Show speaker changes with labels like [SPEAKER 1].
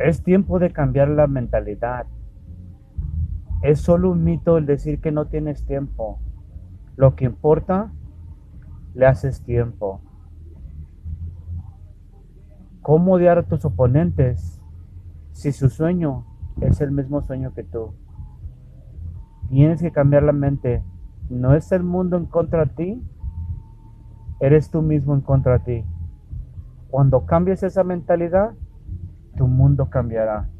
[SPEAKER 1] Es tiempo de cambiar la mentalidad. Es solo un mito el decir que no tienes tiempo. Lo que importa, le haces tiempo. ¿Cómo odiar a tus oponentes si su sueño es el mismo sueño que tú? Tienes que cambiar la mente. No es el mundo en contra de ti, eres tú mismo en contra de ti. Cuando cambies esa mentalidad, tu mundo cambiará.